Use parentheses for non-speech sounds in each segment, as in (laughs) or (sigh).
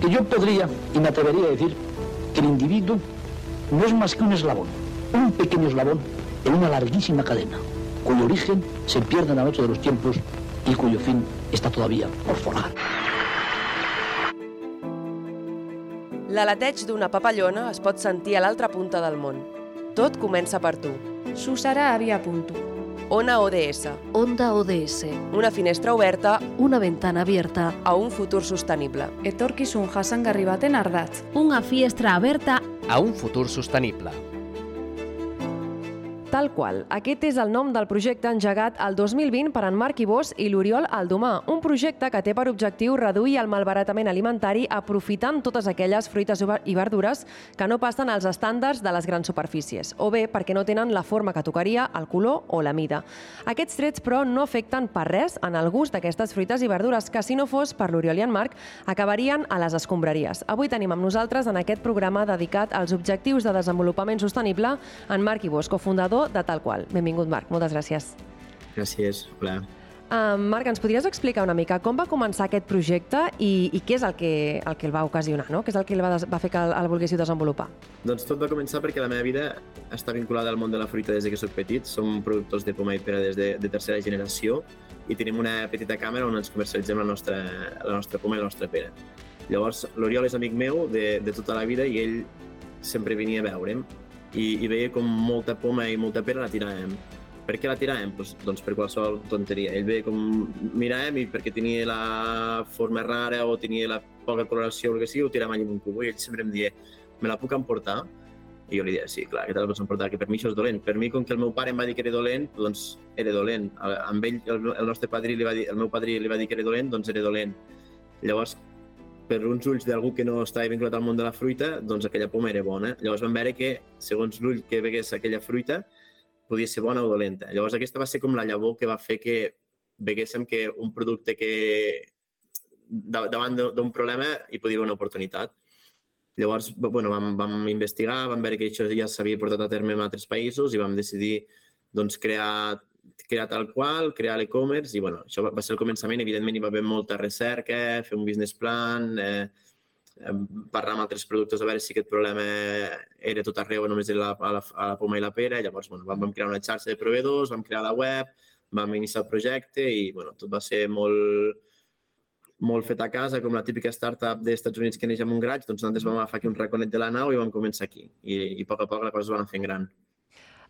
Porque yo podría y me atrevería a decir que el individuo no es más que un eslabón, un pequeño eslabón en una larguísima cadena, cuyo origen se pierde en la noche de los tiempos y cuyo fin está todavía por forjar. L'aleteig d'una papallona es pot sentir a l'altra punta del món. Tot comença per tu. Susara havia punto. Ona ODS, Onda ODS. una finestra oberta Una ventana abierta. a un futur sostenible. Etorkizun jasangarri baten ardatz. Una fiestra aberta a un futur sostenible. Tal qual. Aquest és el nom del projecte engegat el 2020 per en Marc Ibós i l'Oriol Aldomà, un projecte que té per objectiu reduir el malbaratament alimentari aprofitant totes aquelles fruites i verdures que no passen als estàndards de les grans superfícies, o bé perquè no tenen la forma que tocaria, el color o la mida. Aquests trets, però, no afecten per res en el gust d'aquestes fruites i verdures que, si no fos per l'Oriol i en Marc, acabarien a les escombraries. Avui tenim amb nosaltres en aquest programa dedicat als objectius de desenvolupament sostenible en Marc Ibós, cofundador de Tal Qual. Benvingut, Marc. Moltes gràcies. Gràcies, hola. Uh, Marc, ens podries explicar una mica com va començar aquest projecte i, i què és el que, el que el va ocasionar, no? Què és el que el va, des, va fer que el, el volguéssiu desenvolupar? Doncs tot va començar perquè la meva vida està vinculada al món de la fruita des de que soc petit. Som productors de poma i pera des de, de tercera generació i tenim una petita càmera on ens comercialitzem la nostra, la nostra poma i la nostra pera. Llavors, l'Oriol és amic meu de, de tota la vida i ell sempre venia a veure'm i, i veia com molta poma i molta pera la tiràvem. Per què la tiràvem? Pues, doncs per qualsevol tonteria. Ell veia com miràvem i perquè tenia la forma rara o tenia la poca coloració o el que sigui, ho tiràvem allà en un cubo i ell sempre em deia me la puc emportar? I jo li deia, sí, clar, que te la pots emportar, que per mi això és dolent. Per mi, com que el meu pare em va dir que era dolent, doncs era dolent. Amb ell, el, el nostre padrí li va dir, el meu padrí li va dir que era dolent, doncs era dolent. Llavors, per uns ulls d'algú que no estava vinculat al món de la fruita, doncs aquella poma era bona. Llavors vam veure que, segons l'ull que vegués aquella fruita, podia ser bona o dolenta. Llavors aquesta va ser com la llavor que va fer que veguéssim que un producte que da- davant d'un problema hi podia haver una oportunitat. Llavors, bueno, vam, vam investigar, vam veure que això ja s'havia portat a terme en altres països i vam decidir doncs, crear, crear tal qual, crear l'e-commerce i bueno, això va, ser el començament. Evidentment hi va haver molta recerca, fer un business plan, eh, parlar amb altres productors a veure si aquest problema era tot arreu, només era a, la, a la poma i la pera. Llavors, bueno, vam, vam crear una xarxa de proveïdors, vam crear la web, vam iniciar el projecte i bueno, tot va ser molt, molt fet a casa, com la típica startup dels Estats Units que neix amb un graig, doncs nosaltres vam agafar aquí un raconet de la nau i vam començar aquí. I, i a poc a poc la cosa es va anar fent gran.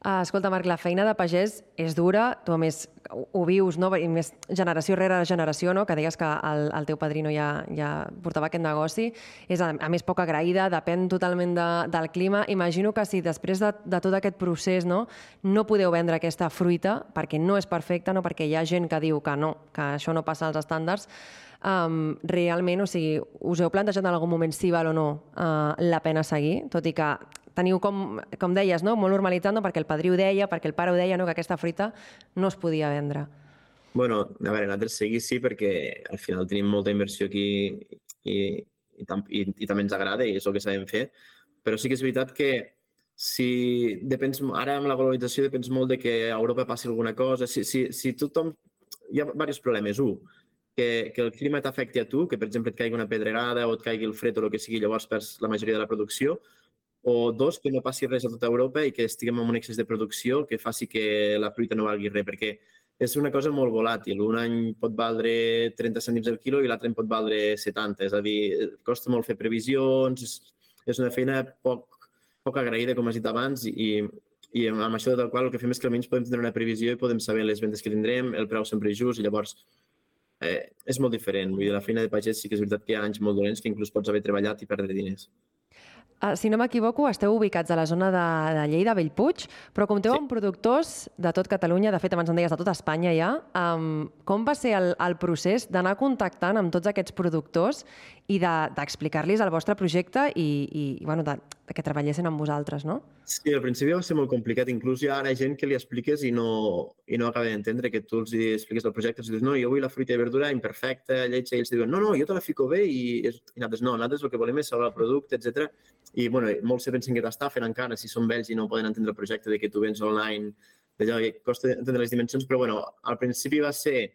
Uh, escolta, Marc, la feina de pagès és dura, tu a més ho vius, no? I més generació rere generació, no? que deies que el, el teu padrino ja, ja portava aquest negoci, és a, a més poc agraïda, depèn totalment de, del clima. Imagino que si després de, de tot aquest procés no, no podeu vendre aquesta fruita perquè no és perfecta, no perquè hi ha gent que diu que no, que això no passa als estàndards, um, realment, o sigui, us heu plantejat en algun moment si val o no uh, la pena seguir, tot i que teniu, com, com deies, no? molt normalitzat, no? perquè el padrí ho deia, perquè el pare ho deia, no? que aquesta fruita no es podia vendre. bueno, a veure, nosaltres seguir sí, perquè al final tenim molta inversió aquí i, i, tam i, i també ens agrada i és el que sabem fer, però sí que és veritat que si depens, ara amb la globalització depens molt de que a Europa passi alguna cosa, si, si, si tothom... Hi ha diversos problemes. Un, que, que el clima t'afecti a tu, que per exemple et caigui una pedregada o et caigui el fred o el que sigui, llavors perds la majoria de la producció, o dos, que no passi res a tota Europa i que estiguem en un excés de producció que faci que la fruita no valgui res, perquè és una cosa molt volàtil. Un any pot valdre 30 cèntims el quilo i l'altre any pot valdre 70. És a dir, costa molt fer previsions, és, és una feina poc, poc agraïda, com has dit abans, i, i amb això del qual el que fem és que almenys podem tenir una previsió i podem saber les vendes que tindrem, el preu sempre és just, i llavors eh, és molt diferent. Vull dir, la feina de pagès sí que és veritat que hi ha anys molt dolents que inclús pots haver treballat i perdre diners. Uh, si no m'equivoco, esteu ubicats a la zona de, de Lleida, Bellpuig, però compteu Sí. amb productors de tot Catalunya, de fet, abans em deies de tot Espanya ja. Um, com va ser el, el procés d'anar contactant amb tots aquests productors i d'explicar-los de, el vostre projecte i, i, bueno, de que treballessin amb vosaltres, no? Sí, al principi va ser molt complicat. Inclús hi ha ara gent que li expliques i no, i no acaba d'entendre que tu els expliques el projecte. Els dius, no, jo vull la fruita i verdura imperfecta, lletja, i ells diuen, no, no, jo te la fico bé i, i nosaltres no, nosaltres el que volem és salvar el producte, etc. I bueno, molts se pensen que t'estafen encara si són vells i no poden entendre el projecte de que tu vens online, d'allò que costa entendre les dimensions, però bueno, al principi va ser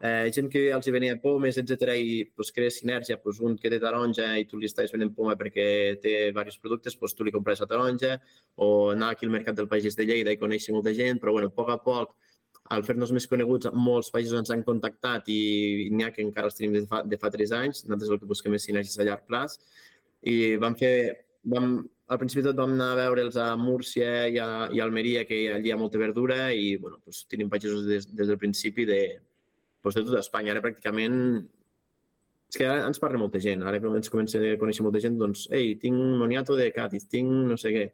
eh, gent que els venia pomes, etc i pues, crea sinergia, pues, un que té taronja i tu li estàs venent poma perquè té diversos productes, pues, tu li compres la taronja, o anar aquí al mercat del Pagès de Lleida i conèixer molta gent, però bueno, a poc a poc, al fer-nos més coneguts, molts països ens han contactat i n'hi ha que encara els tenim de fa, de fa 3 anys, nosaltres el que busquem és sinergies a llarg plaç, i vam fer, vam, al principi tot vam anar a veure'ls a Múrcia i a, i a Almeria, que allà hi ha molta verdura, i bueno, pues, tenim pagesos des, des del principi de, pues, de tota Espanya. Ara pràcticament és que ara ens parla molta gent. Ara ens comença a conèixer molta gent, doncs, ei, tinc moniato de Cádiz, tinc no sé què.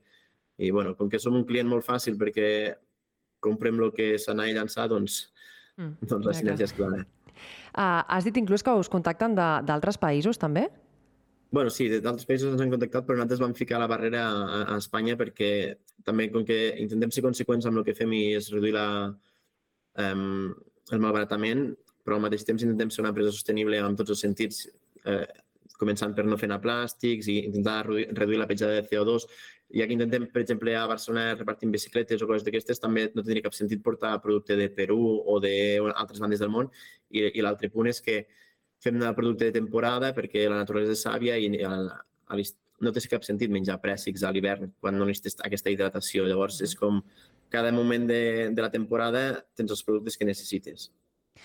I, bueno, com que som un client molt fàcil perquè comprem el que anat a llançar, doncs, mm, (laughs) doncs la sinergia és clara. Uh, has dit inclús que us contacten d'altres països, també? bueno, sí, d'altres països ens han contactat, però nosaltres vam ficar la barrera a, a Espanya perquè també, com que intentem ser conseqüents amb el que fem i és reduir la, um, el malbaratament, però al mateix temps intentem ser una empresa sostenible en tots els sentits, eh, començant per no fer anar plàstics i intentar reduir la petjada de CO2. Ja que intentem, per exemple, a Barcelona repartir bicicletes o coses d'aquestes, també no tindria cap sentit portar producte de Perú o d'altres bandes del món. I, i l'altre punt és que fem el producte de temporada perquè la naturalesa és sàvia i a, a no té cap sentit menjar prèssics a l'hivern quan no necessites aquesta hidratació. Llavors, és com cada moment de, de la temporada tens els productes que necessites.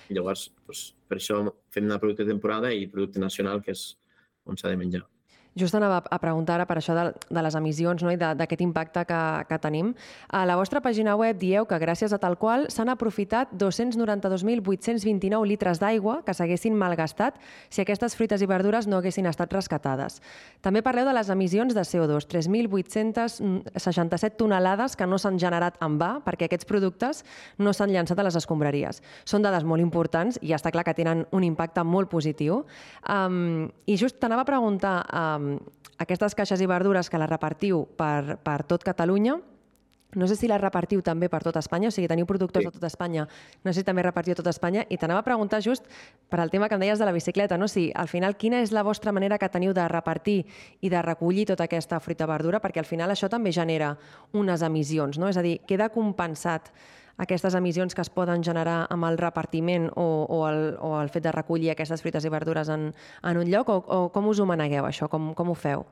Llavors, doncs, per això fem una producte de temporada i producte nacional, que és on s'ha de menjar. Just anava a preguntar ara per això de, de les emissions no? i d'aquest impacte que, que tenim. A la vostra pàgina web dieu que gràcies a tal qual s'han aprofitat 292.829 litres d'aigua que s'haguessin malgastat si aquestes fruites i verdures no haguessin estat rescatades. També parleu de les emissions de CO2, 3.867 tonelades que no s'han generat en va perquè aquests productes no s'han llançat a les escombraries. Són dades molt importants i està clar que tenen un impacte molt positiu. Um, I just t'anava a preguntar um, aquestes caixes i verdures que les repartiu per, per tot Catalunya, no sé si les repartiu també per tot Espanya, o sigui, teniu productors sí. de tot Espanya, no sé si també repartiu tot Espanya, i t'anava a preguntar just per al tema que em deies de la bicicleta, no? si al final quina és la vostra manera que teniu de repartir i de recollir tota aquesta fruita verdura, perquè al final això també genera unes emissions, no? és a dir, queda compensat aquestes emissions que es poden generar amb el repartiment o, o, el, o el fet de recollir aquestes fruites i verdures en, en un lloc o, o com us ho manegueu això, com, com ho feu?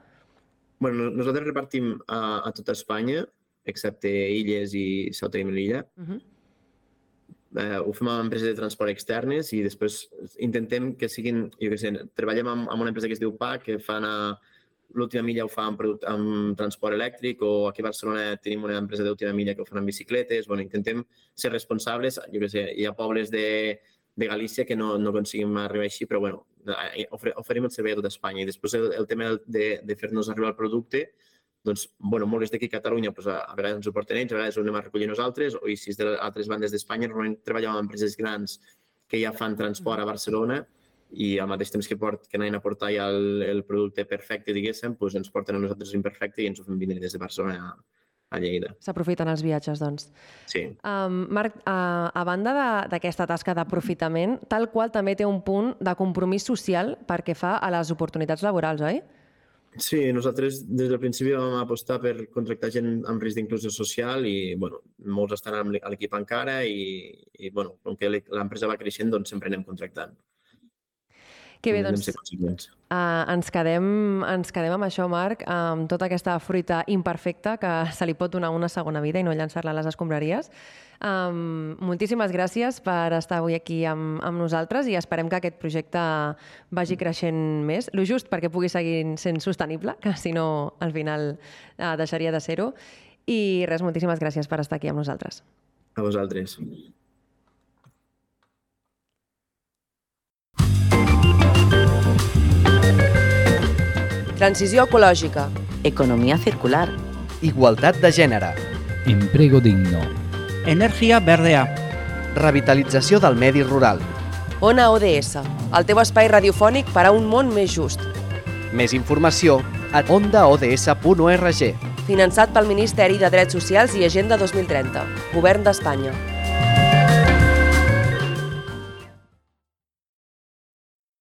Bueno, nosaltres repartim a, a tota Espanya, excepte Illes i Ceuta i Melilla. Uh -huh. eh, ho fem amb empreses de transport externes i després intentem que siguin, jo què sé, treballem amb, amb una empresa que es diu PAC, que fan a, l'última milla ho fa amb, amb transport elèctric o aquí a Barcelona tenim una empresa d'última milla que ho fan amb bicicletes. Bueno, intentem ser responsables. Jo què sé, hi ha pobles de, de Galícia que no, no aconseguim arribar així, però bueno, oferim el servei a tot Espanya. I després el, el tema de, de fer-nos arribar el producte, doncs, bueno, molts d'aquí a Catalunya doncs, a, a vegades ens ho porten ells, a vegades ho anem a recollir nosaltres, o i si és d'altres bandes d'Espanya, normalment treballem amb empreses grans que ja fan transport a Barcelona, i al mateix temps que, port, que anaven a portar ja el, el producte perfecte, diguéssim, doncs ens porten a nosaltres l'imperfecte i ens ho fem vindre des de Barcelona a, a Lleida. S'aprofiten els viatges, doncs. Sí. Um, Marc, a, a banda d'aquesta tasca d'aprofitament, tal qual també té un punt de compromís social perquè fa a les oportunitats laborals, oi? Sí, nosaltres des del principi vam apostar per contractar gent amb risc d'inclusió social i bueno, molts estan a l'equip encara i, i bueno, com que l'empresa va creixent, doncs sempre anem contractant. Que bé, doncs, uh, ens, quedem, ens quedem amb això, Marc, amb tota aquesta fruita imperfecta que se li pot donar una segona vida i no llançar-la a les escombraries. Um, moltíssimes gràcies per estar avui aquí amb, amb nosaltres i esperem que aquest projecte vagi creixent més, lo just perquè pugui seguir sent sostenible, que si no al final uh, deixaria de ser-ho. I res, moltíssimes gràcies per estar aquí amb nosaltres. A vosaltres. Transició ecològica. Economia circular. Igualtat de gènere. Emprego digno. Energia verdea. Revitalització del medi rural. Ona ODS, el teu espai radiofònic per a un món més just. Més informació a ondaods.org. Finançat pel Ministeri de Drets Socials i Agenda 2030, Govern d'Espanya.